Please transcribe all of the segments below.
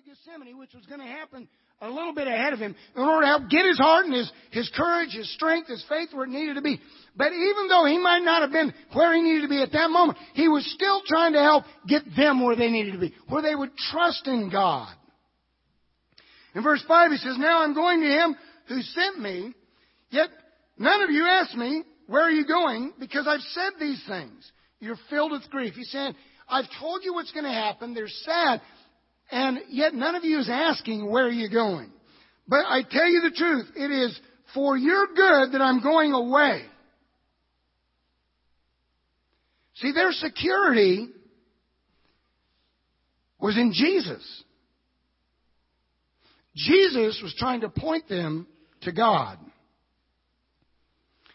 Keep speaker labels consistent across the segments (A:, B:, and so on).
A: to Gethsemane, which was going to happen a little bit ahead of him, in order to help get his heart and his, his courage, his strength, his faith where it needed to be. But even though he might not have been where he needed to be at that moment, he was still trying to help get them where they needed to be, where they would trust in God. In verse 5 he says, Now I'm going to him who sent me, yet none of you asked me, where are you going? Because I've said these things. You're filled with grief. He's saying, I've told you what's going to happen. They're sad. And yet none of you is asking, where are you going? But I tell you the truth. It is for your good that I'm going away. See, their security was in Jesus. Jesus was trying to point them to God.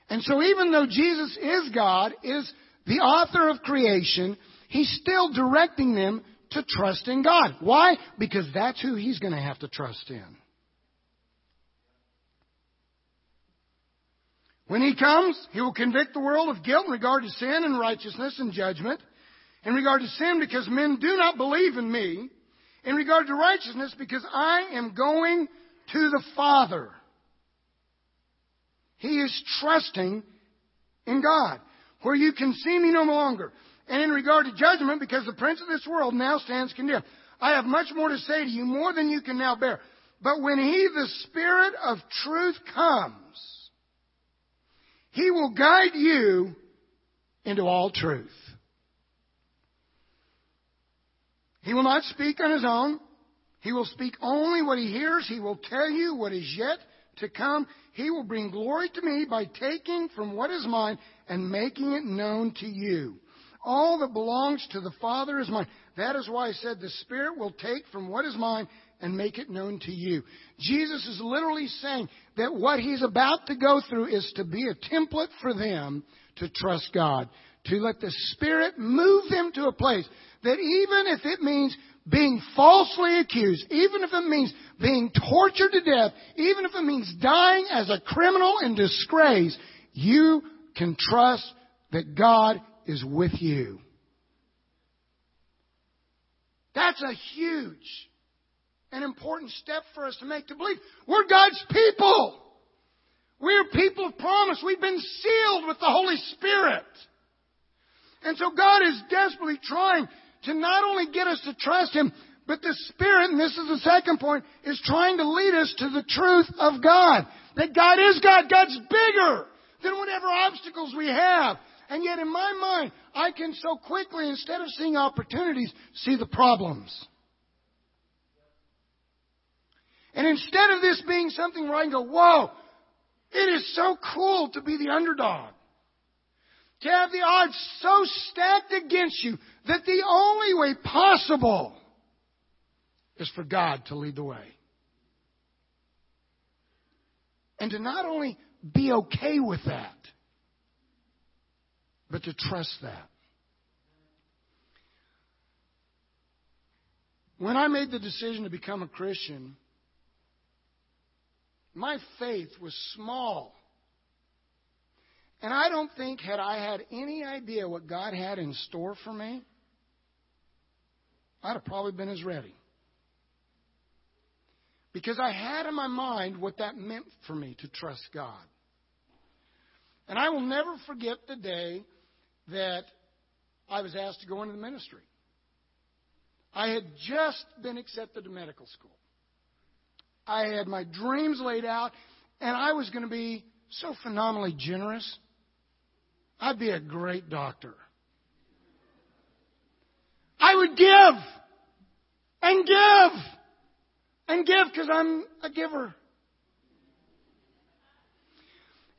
A: And so even though Jesus is God, is the author of creation, he's still directing them to trust in God. Why? Because that's who he's going to have to trust in. When he comes, he will convict the world of guilt in regard to sin and righteousness and judgment. In regard to sin, because men do not believe in me. In regard to righteousness, because I am going to the Father. He is trusting in God, where you can see me no longer. And in regard to judgment, because the prince of this world now stands condemned. I have much more to say to you, more than you can now bear. But when He, the Spirit of truth, comes, He will guide you into all truth. He will not speak on His own. He will speak only what He hears. He will tell you what is yet to come. He will bring glory to me by taking from what is mine and making it known to you. All that belongs to the Father is mine. That is why I said the Spirit will take from what is mine and make it known to you. Jesus is literally saying that what he's about to go through is to be a template for them to trust God, to let the Spirit move them to a place that even if it means being falsely accused, even if it means being tortured to death, even if it means dying as a criminal in disgrace, you can trust that God is with you. That's a huge and important step for us to make to believe. We're God's people. We're people of promise. We've been sealed with the Holy Spirit. And so God is desperately trying to not only get us to trust Him, but the Spirit, and this is the second point, is trying to lead us to the truth of God. That God is God. God's bigger than whatever obstacles we have. And yet in my mind, I can so quickly, instead of seeing opportunities, see the problems. And instead of this being something where I can go, whoa, it is so cool to be the underdog. To have the odds so stacked against you that the only way possible is for God to lead the way. And to not only be okay with that, but to trust that. When I made the decision to become a Christian, my faith was small. And I don't think, had I had any idea what God had in store for me, I'd have probably been as ready. Because I had in my mind what that meant for me to trust God. And I will never forget the day that I was asked to go into the ministry. I had just been accepted to medical school. I had my dreams laid out, and I was going to be so phenomenally generous. I'd be a great doctor. I would give and give and give because I'm a giver.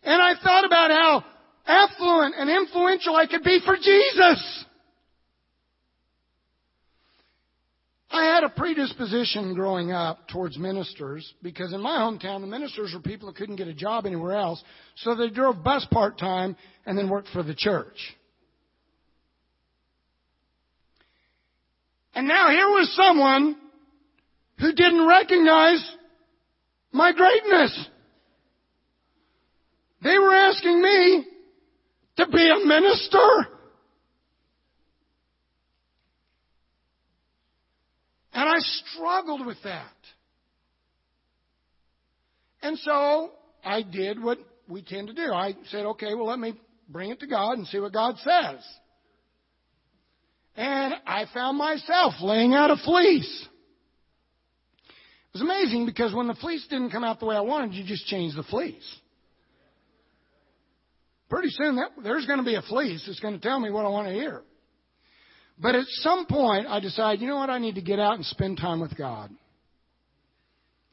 A: And I thought about how affluent and influential I could be for Jesus. I had a predisposition growing up towards ministers because in my hometown the ministers were people that couldn't get a job anywhere else, so they drove bus part time and then worked for the church. And now here was someone who didn't recognize my greatness. They were asking me to be a minister. And I struggled with that. And so I did what we tend to do. I said, okay, well, let me bring it to God and see what God says. And I found myself laying out a fleece. It was amazing because when the fleece didn't come out the way I wanted, you just change the fleece. Pretty soon that, there's going to be a fleece that's going to tell me what I want to hear. But at some point, I decided, you know what, I need to get out and spend time with God.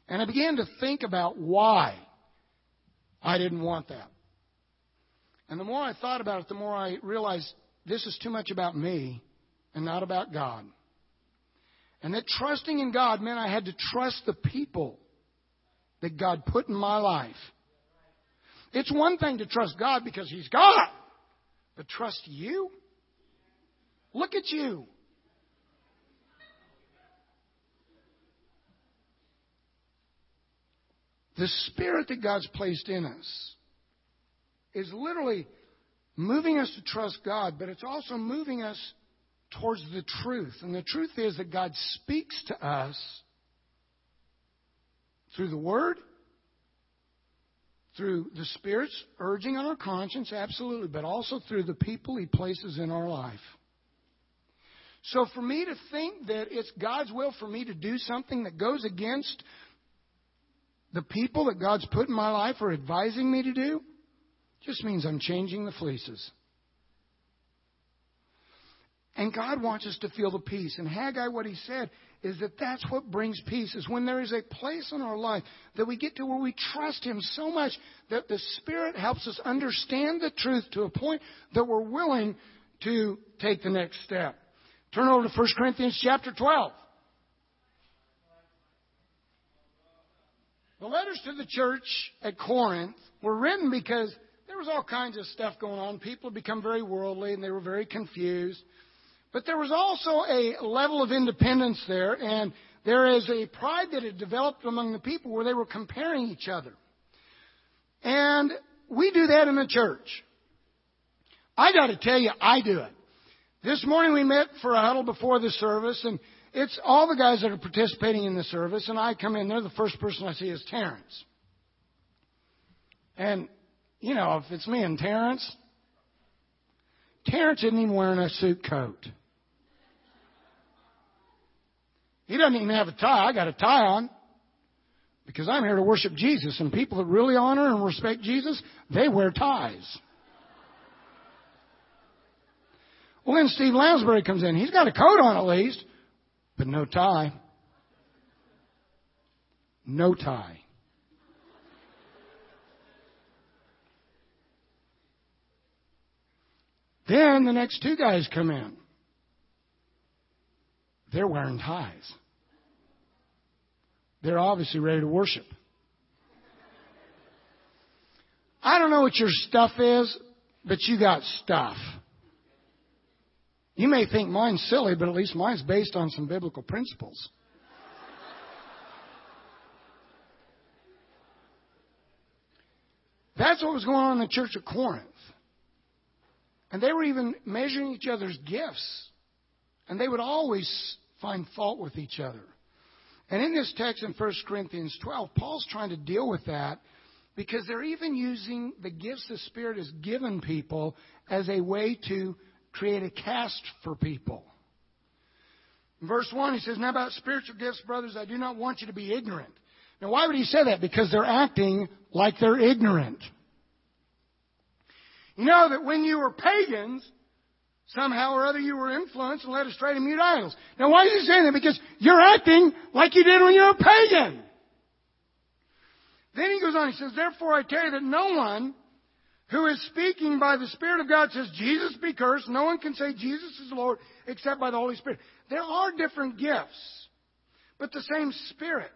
A: And I began to think about why I didn't want that. And the more I thought about it, the more I realized this is too much about me and not about God. And that trusting in God meant I had to trust the people that God put in my life. It's one thing to trust God because He's God, but trust you? Look at you. The spirit that God's placed in us is literally moving us to trust God, but it's also moving us towards the truth. And the truth is that God speaks to us through the Word, through the Spirit's urging on our conscience, absolutely, but also through the people He places in our life. So for me to think that it's God's will for me to do something that goes against the people that God's put in my life or advising me to do, just means I'm changing the fleeces. And God wants us to feel the peace. And Haggai, what he said is that that's what brings peace, is when there is a place in our life that we get to where we trust Him so much that the Spirit helps us understand the truth to a point that we're willing to take the next step. Turn over to 1 Corinthians chapter 12. The letters to the church at Corinth were written because there was all kinds of stuff going on. People had become very worldly and they were very confused. But there was also a level of independence there, and there is a pride that had developed among the people where they were comparing each other. And we do that in the church. I got to tell you, I do it. This morning we met for a huddle before the service, and it's all the guys that are participating in the service, and I come in there. The first person I see is Terrence. And, you know, if it's me and Terrence, Terrence isn't even wearing a suit coat. He doesn't even have a tie. I got a tie on. Because I'm here to worship Jesus, and people that really honor and respect Jesus, they wear ties. Well, then Steve Lansbury comes in. He's got a coat on at least, but no tie. No tie. Then the next two guys come in. They're wearing ties. They're obviously ready to worship. I don't know what your stuff is, but you got stuff. You may think mine's silly, but at least mine's based on some biblical principles. That's what was going on in the church of Corinth. And they were even measuring each other's gifts. And they would always find fault with each other. And in this text in 1 Corinthians 12, Paul's trying to deal with that because they're even using the gifts the Spirit has given people as a way to create a caste for people. In verse 1, he says, Now about spiritual gifts, brothers, I do not want you to be ignorant. Now, why would he say that? Because they're acting like they're ignorant. You know that when you were pagans, somehow or other you were influenced and led astray to mute idols. Now, why is he saying that? Because you're acting like you did when you were a pagan. Then he goes on, he says, Therefore I tell you that no one who is speaking by the Spirit of God says, Jesus be cursed. No one can say Jesus is Lord except by the Holy Spirit. There are different gifts, but the same Spirit.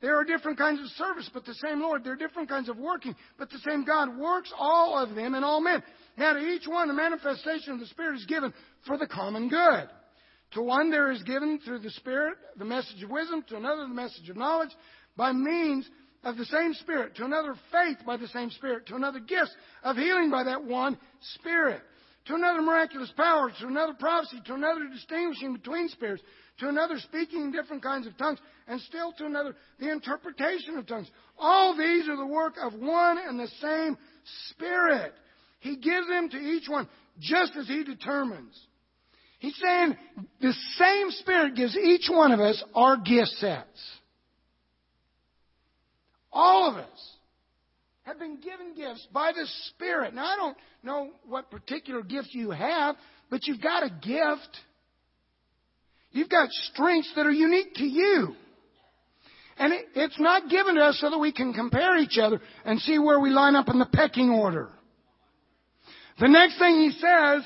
A: There are different kinds of service, but the same Lord. There are different kinds of working, but the same God works all of them in all men. Now to each one, the manifestation of the Spirit is given for the common good. To one there is given through the Spirit the message of wisdom, to another the message of knowledge, by means of the same Spirit, to another faith by the same Spirit, to another gifts of healing by that one Spirit, to another miraculous powers, to another prophecy, to another distinguishing between spirits, to another speaking in different kinds of tongues, and still to another the interpretation of tongues. All these are the work of one and the same Spirit. He gives them to each one just as He determines. He's saying the same Spirit gives each one of us our gift sets. All of us have been given gifts by the Spirit. Now, I don't know what particular gift you have, but you've got a gift. You've got strengths that are unique to you. And it, it's not given to us so that we can compare each other and see where we line up in the pecking order. The next thing he says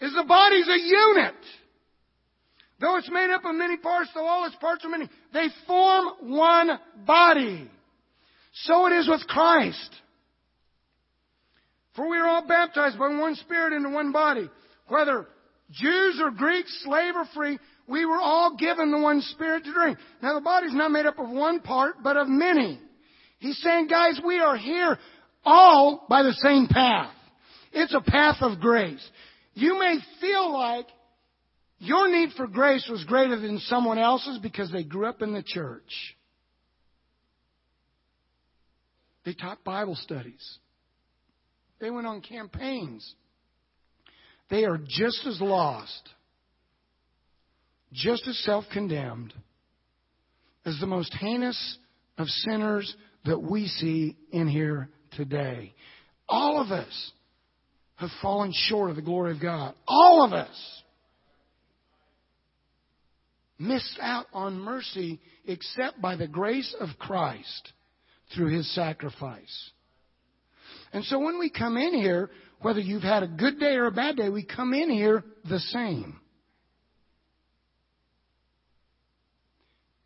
A: is the body's a unit. Though it's made up of many parts, though all its parts are many, they form one body. So it is with Christ. For we are all baptized by one Spirit into one body. Whether Jews or Greeks, slave or free, we were all given the one Spirit to drink. Now the body's not made up of one part, but of many. He's saying, guys, we are here all by the same path. It's a path of grace. You may feel like your need for grace was greater than someone else's because they grew up in the church. They taught Bible studies. They went on campaigns. They are just as lost, just as self condemned as the most heinous of sinners that we see in here today. All of us have fallen short of the glory of God. All of us missed out on mercy except by the grace of Christ through his sacrifice. And so when we come in here, whether you've had a good day or a bad day, we come in here the same.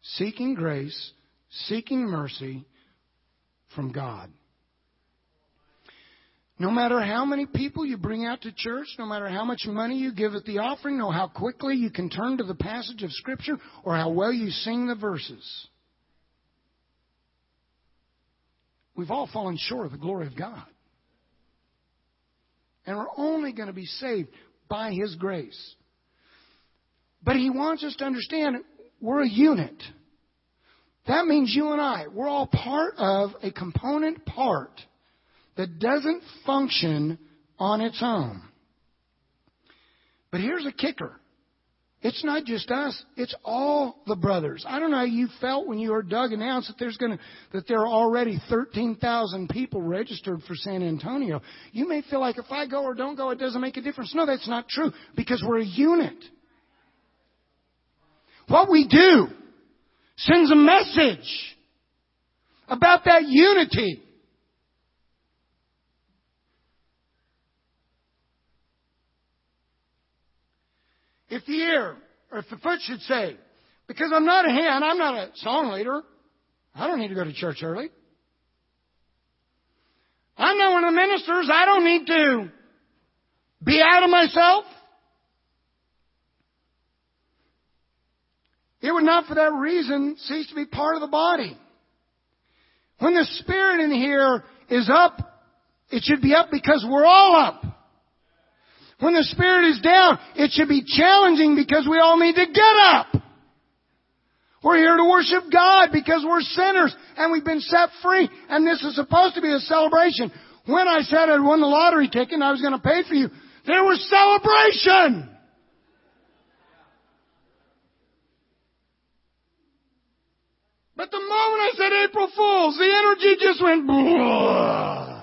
A: Seeking grace, seeking mercy from God. No matter how many people you bring out to church, no matter how much money you give at the offering, no how quickly you can turn to the passage of Scripture, or how well you sing the verses. We've all fallen short of the glory of God. And we're only going to be saved by His grace. But He wants us to understand we're a unit. That means you and I, we're all part of a component part that doesn't function on its own. But here's a kicker. It's not just us, it's all the brothers. I don't know how you felt when you heard Doug announce that there's gonna, that there are already 13,000 people registered for San Antonio. You may feel like if I go or don't go, it doesn't make a difference. No, that's not true because we're a unit. What we do sends a message about that unity. If the ear or if the foot should say, because I'm not a hand, I'm not a song leader, I don't need to go to church early. I'm not one of the ministers, I don't need to be out of myself. It would not for that reason cease to be part of the body. When the Spirit in here is up, it should be up because we're all up. When the Spirit is down, it should be challenging because we all need to get up. We're here to worship God because we're sinners and we've been set free and this is supposed to be a celebration. When I said I'd won the lottery ticket and I was going to pay for you, there was celebration! But the moment I said April Fools, the energy just went, Blah.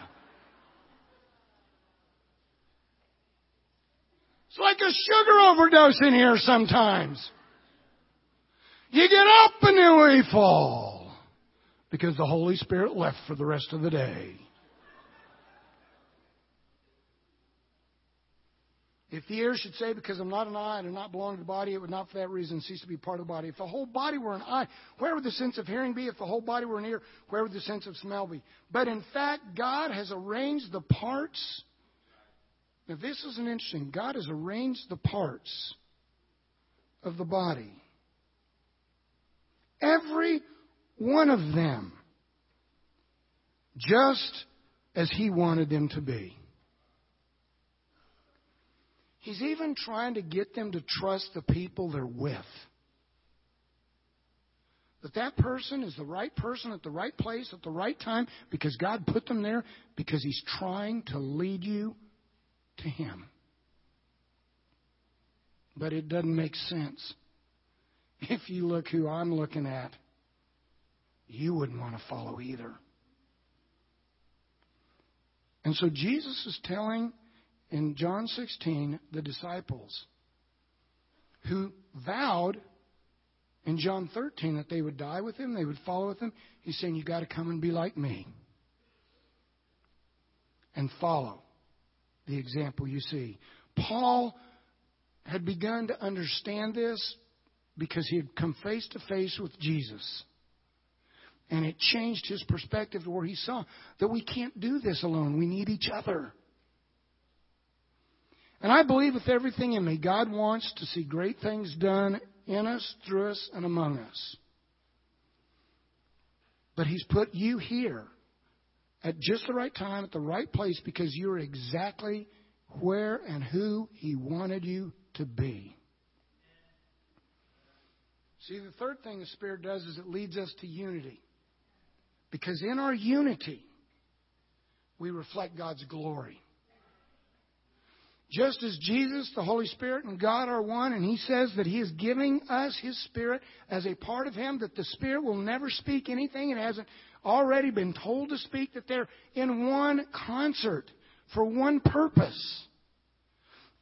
A: It's like a sugar overdose in here sometimes. You get up and then we fall. Because the Holy Spirit left for the rest of the day. If the ear should say, because I'm not an eye and do not belong to the body, it would not for that reason cease to be part of the body. If the whole body were an eye, where would the sense of hearing be? If the whole body were an ear, where would the sense of smell be? But in fact, God has arranged the parts now, this is an interesting. God has arranged the parts of the body. Every one of them, just as He wanted them to be. He's even trying to get them to trust the people they're with. that that person is the right person at the right place at the right time because God put them there because He's trying to lead you to Him. But it doesn't make sense. If you look who I'm looking at, you wouldn't want to follow either. And so Jesus is telling in John 16 the disciples who vowed in John 13 that they would die with him, they would follow with him. He's saying, You've got to come and be like me and follow the example you see. Paul had begun to understand this because he had come face to face with Jesus. And it changed his perspective to where he saw that we can't do this alone. We need each other. And I believe with everything in me, God wants to see great things done in us, through us, and among us. But He's put you here at just the right time, at the right place, because you're exactly where and who He wanted you to be. See, the third thing the Spirit does is it leads us to unity. Because in our unity, we reflect God's glory. Just as Jesus, the Holy Spirit, and God are one, and He says that He is giving us His Spirit as a part of Him, that the Spirit will never speak anything it hasn't already been told to speak, that they're in one concert for one purpose.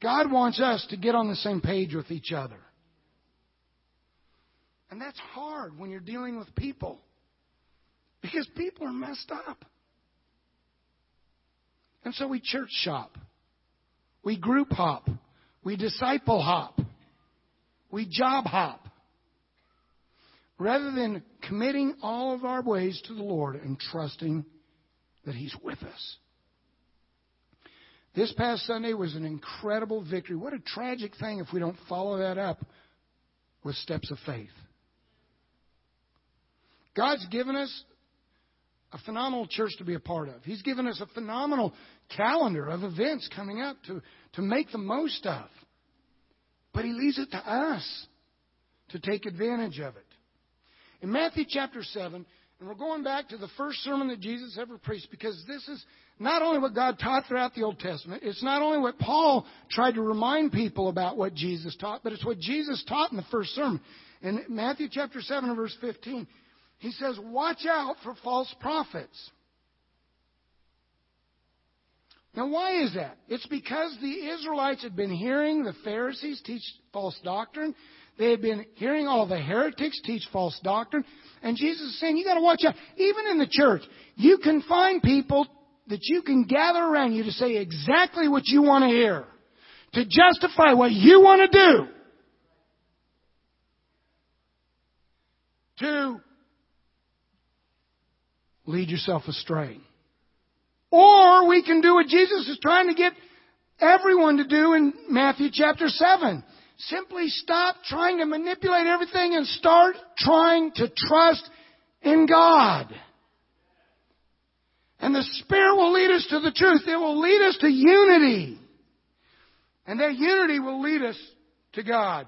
A: God wants us to get on the same page with each other. And that's hard when you're dealing with people. Because people are messed up. And so we church shop. We group hop. We disciple hop. We job hop. Rather than committing all of our ways to the Lord and trusting that He's with us. This past Sunday was an incredible victory. What a tragic thing if we don't follow that up with steps of faith. God's given us a phenomenal church to be a part of. He's given us a phenomenal calendar of events coming up to, to make the most of. But He leaves it to us to take advantage of it. In Matthew chapter 7, and we're going back to the first sermon that Jesus ever preached because this is not only what God taught throughout the Old Testament, it's not only what Paul tried to remind people about what Jesus taught, but it's what Jesus taught in the first sermon. In Matthew chapter 7 and verse 15, he says, Watch out for false prophets. Now, why is that? It's because the Israelites had been hearing the Pharisees teach false doctrine. They had been hearing all the heretics teach false doctrine. And Jesus is saying, you got to watch out. Even in the church, you can find people that you can gather around you to say exactly what you want to hear. To justify what you want to do. To lead yourself astray. Or we can do what Jesus is trying to get everyone to do in Matthew chapter 7. Simply stop trying to manipulate everything and start trying to trust in God. And the Spirit will lead us to the truth. It will lead us to unity. And that unity will lead us to God.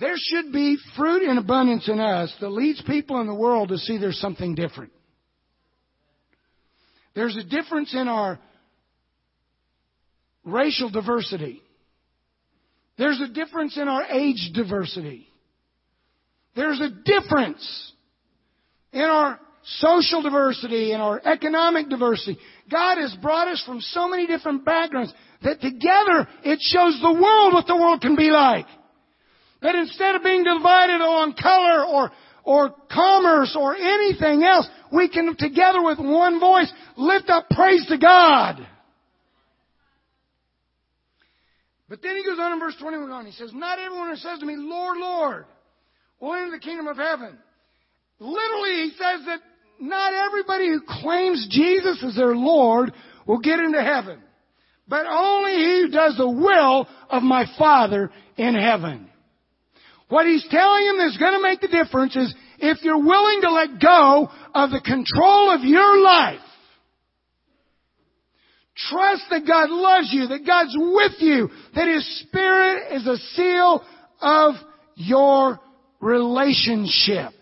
A: There should be fruit in abundance in us that leads people in the world to see there's something different. There's a difference in our racial diversity. There's a difference in our age diversity. There's a difference in our social diversity and our economic diversity. God has brought us from so many different backgrounds that together it shows the world what the world can be like. That instead of being divided on color or or commerce or anything else, we can together with one voice lift up praise to God. But then he goes on in verse 21 he says, Not everyone who says to me, Lord, Lord, will enter the kingdom of heaven. Literally, he says that not everybody who claims Jesus as their Lord will get into heaven, but only he who does the will of my Father in heaven. What he's telling him is going to make the difference is if you're willing to let go of the control of your life. Trust that God loves you, that God's with you, that His Spirit is a seal of your relationship.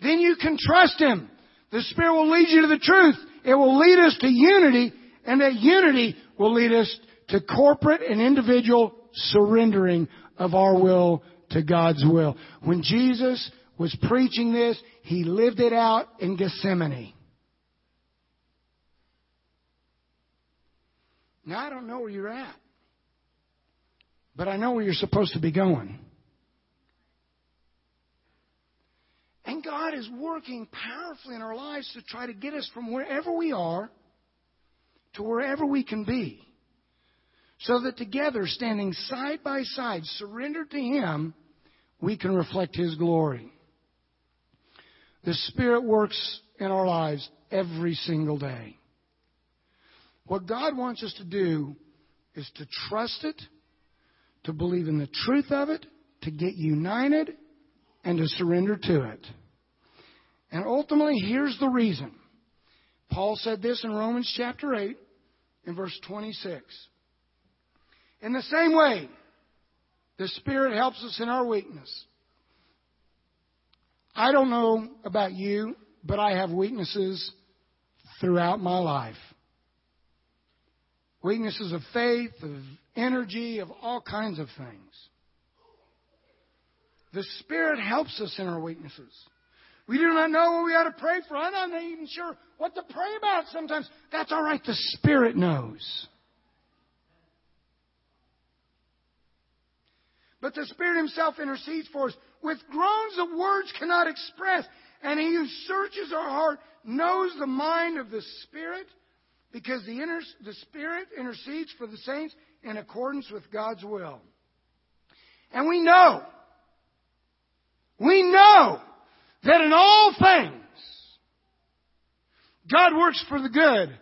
A: Then you can trust Him. The Spirit will lead you to the truth. It will lead us to unity, and that unity will lead us to corporate and individual surrendering of our will to God's will. When Jesus was preaching this, He lived it out in Gethsemane. Now I don't know where you're at, but I know where you're supposed to be going. And God is working powerfully in our lives to try to get us from wherever we are to wherever we can be. So that together, standing side by side, surrendered to Him, we can reflect His glory. The Spirit works in our lives every single day. What God wants us to do is to trust it, to believe in the truth of it, to get united, and to surrender to it. And ultimately, here's the reason. Paul said this in Romans chapter 8, in verse 26. In the same way, the Spirit helps us in our weakness. I don't know about you, but I have weaknesses throughout my life. Weaknesses of faith, of energy, of all kinds of things. The Spirit helps us in our weaknesses. We do not know what we ought to pray for. I'm not even sure what to pray about sometimes. That's all right. The Spirit knows. But the Spirit Himself intercedes for us with groans that words cannot express. And He who searches our heart knows the mind of the Spirit because the, inter- the Spirit intercedes for the saints in accordance with God's will. And we know, we know that in all things, God works for the good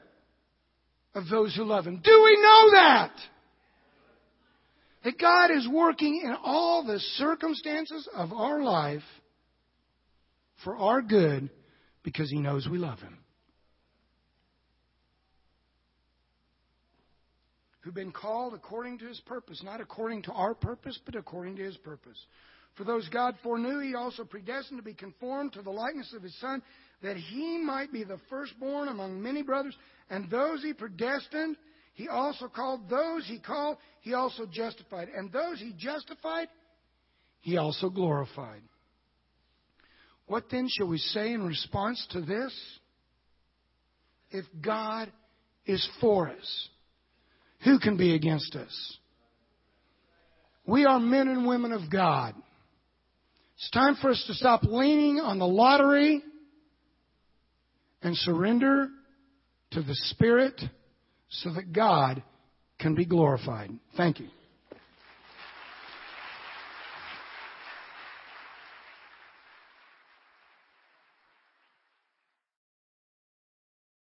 A: of those who love Him. Do we know that? That God is working in all the circumstances of our life for our good because He knows we love Him. Who've been called according to His purpose, not according to our purpose, but according to His purpose. For those God foreknew, he also predestined to be conformed to the likeness of his Son, that he might be the firstborn among many brothers. And those he predestined, he also called. Those he called, he also justified. And those he justified, he also glorified. What then shall we say in response to this? If God is for us, who can be against us? We are men and women of God. It's time for us to stop leaning on the lottery and surrender to the Spirit so that God can be glorified. Thank you.